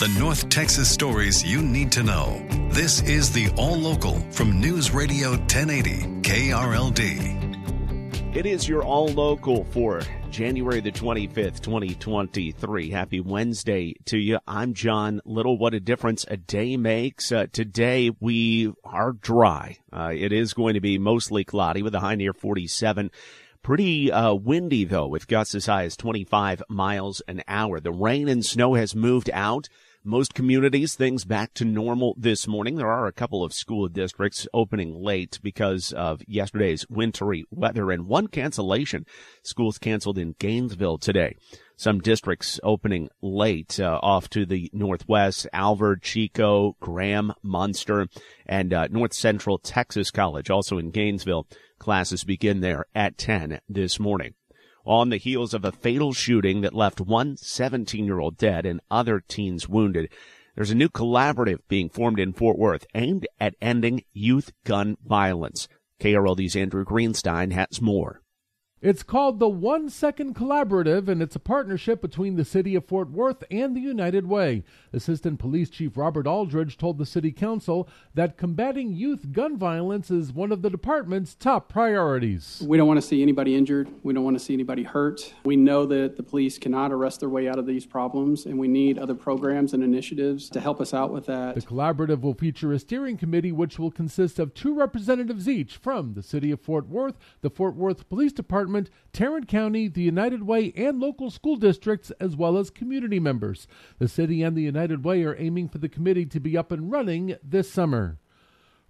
The North Texas stories you need to know. This is the All Local from News Radio 1080 KRLD. It is your All Local for January the 25th, 2023. Happy Wednesday to you. I'm John Little. What a difference a day makes. Uh, today we are dry. Uh, it is going to be mostly cloudy with a high near 47. Pretty uh, windy though, with gusts as high as 25 miles an hour. The rain and snow has moved out. Most communities, things back to normal this morning. There are a couple of school districts opening late because of yesterday's wintry weather and one cancellation. Schools canceled in Gainesville today. Some districts opening late uh, off to the northwest, Alvord, Chico, Graham, Muenster, and uh, North Central Texas College, also in Gainesville. Classes begin there at 10 this morning on the heels of a fatal shooting that left one 17 year old dead and other teens wounded. There's a new collaborative being formed in Fort Worth aimed at ending youth gun violence. KRLD's Andrew Greenstein has more. It's called the One Second Collaborative, and it's a partnership between the City of Fort Worth and the United Way. Assistant Police Chief Robert Aldridge told the City Council that combating youth gun violence is one of the department's top priorities. We don't want to see anybody injured. We don't want to see anybody hurt. We know that the police cannot arrest their way out of these problems, and we need other programs and initiatives to help us out with that. The collaborative will feature a steering committee which will consist of two representatives each from the City of Fort Worth, the Fort Worth Police Department, Department, Tarrant County, the United Way, and local school districts, as well as community members. The city and the United Way are aiming for the committee to be up and running this summer.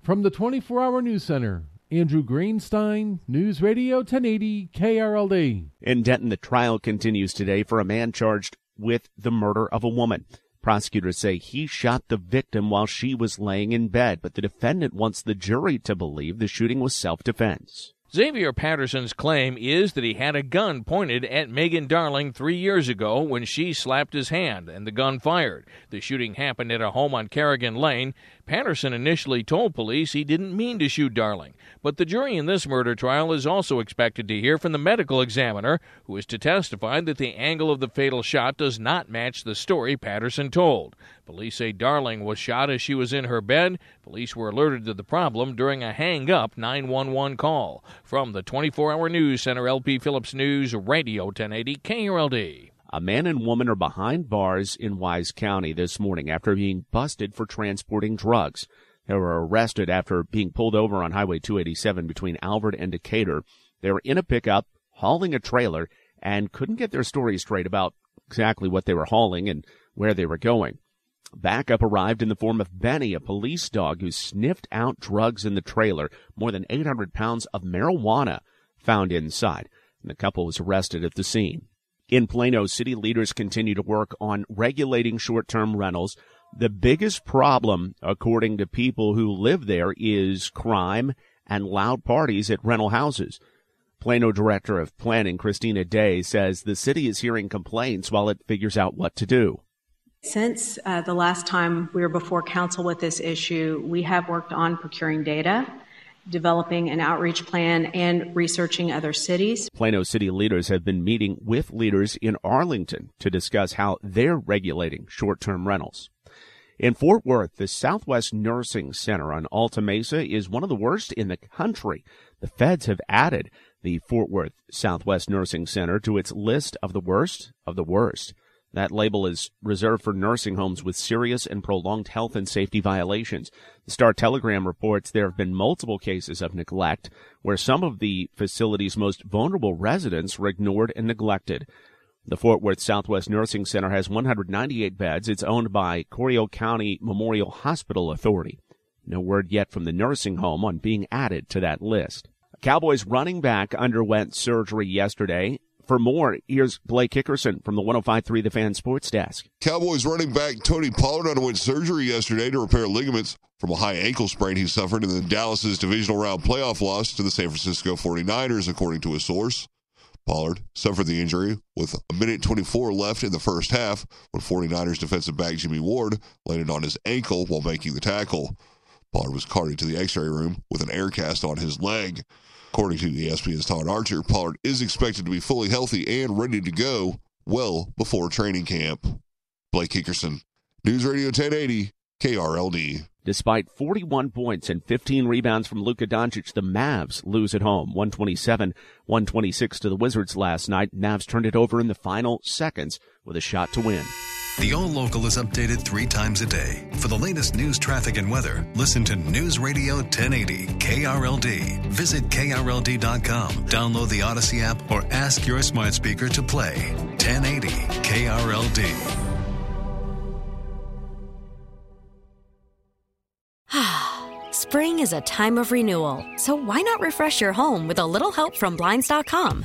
From the 24 Hour News Center, Andrew Greenstein, News Radio 1080 KRLD. In Denton, the trial continues today for a man charged with the murder of a woman. Prosecutors say he shot the victim while she was laying in bed, but the defendant wants the jury to believe the shooting was self defense. Xavier Patterson's claim is that he had a gun pointed at Megan Darling three years ago when she slapped his hand and the gun fired. The shooting happened at a home on Kerrigan Lane. Patterson initially told police he didn't mean to shoot Darling, but the jury in this murder trial is also expected to hear from the medical examiner, who is to testify that the angle of the fatal shot does not match the story Patterson told. Police say Darling was shot as she was in her bed. Police were alerted to the problem during a hang up 911 call. From the 24 hour news center, LP Phillips News, Radio 1080 KRLD. A man and woman are behind bars in Wise County this morning after being busted for transporting drugs. They were arrested after being pulled over on Highway 287 between Alvord and Decatur. They were in a pickup, hauling a trailer, and couldn't get their story straight about exactly what they were hauling and where they were going. Backup arrived in the form of Benny, a police dog who sniffed out drugs in the trailer, more than 800 pounds of marijuana found inside. And the couple was arrested at the scene. In Plano, city leaders continue to work on regulating short-term rentals. The biggest problem, according to people who live there, is crime and loud parties at rental houses. Plano Director of Planning, Christina Day, says the city is hearing complaints while it figures out what to do. Since uh, the last time we were before council with this issue, we have worked on procuring data, developing an outreach plan, and researching other cities. Plano city leaders have been meeting with leaders in Arlington to discuss how they're regulating short term rentals. In Fort Worth, the Southwest Nursing Center on Alta Mesa is one of the worst in the country. The feds have added the Fort Worth Southwest Nursing Center to its list of the worst of the worst. That label is reserved for nursing homes with serious and prolonged health and safety violations. The Star Telegram reports there have been multiple cases of neglect where some of the facility's most vulnerable residents were ignored and neglected. The Fort Worth Southwest Nursing Center has 198 beds. It's owned by Coryell County Memorial Hospital Authority. No word yet from the nursing home on being added to that list. Cowboys running back underwent surgery yesterday. For more, here's Blake Hickerson from the 1053 The Fan Sports Desk. Cowboys running back Tony Pollard underwent surgery yesterday to repair ligaments from a high ankle sprain he suffered in the Dallas's divisional round playoff loss to the San Francisco 49ers, according to a source. Pollard suffered the injury with a minute 24 left in the first half when 49ers defensive back Jimmy Ward landed on his ankle while making the tackle. Pollard was carted to the x-ray room with an air cast on his leg. According to ESPN's Todd Archer, Pollard is expected to be fully healthy and ready to go well before training camp. Blake Hickerson, News Radio 1080, KRLD. Despite 41 points and 15 rebounds from Luka Doncic, the Mavs lose at home 127-126 to the Wizards last night. Mavs turned it over in the final seconds with a shot to win. The All Local is updated three times a day. For the latest news, traffic, and weather, listen to News Radio 1080 KRLD. Visit KRLD.com, download the Audacy app, or ask your smart speaker to play 1080 KRLD. Spring is a time of renewal, so why not refresh your home with a little help from Blinds.com?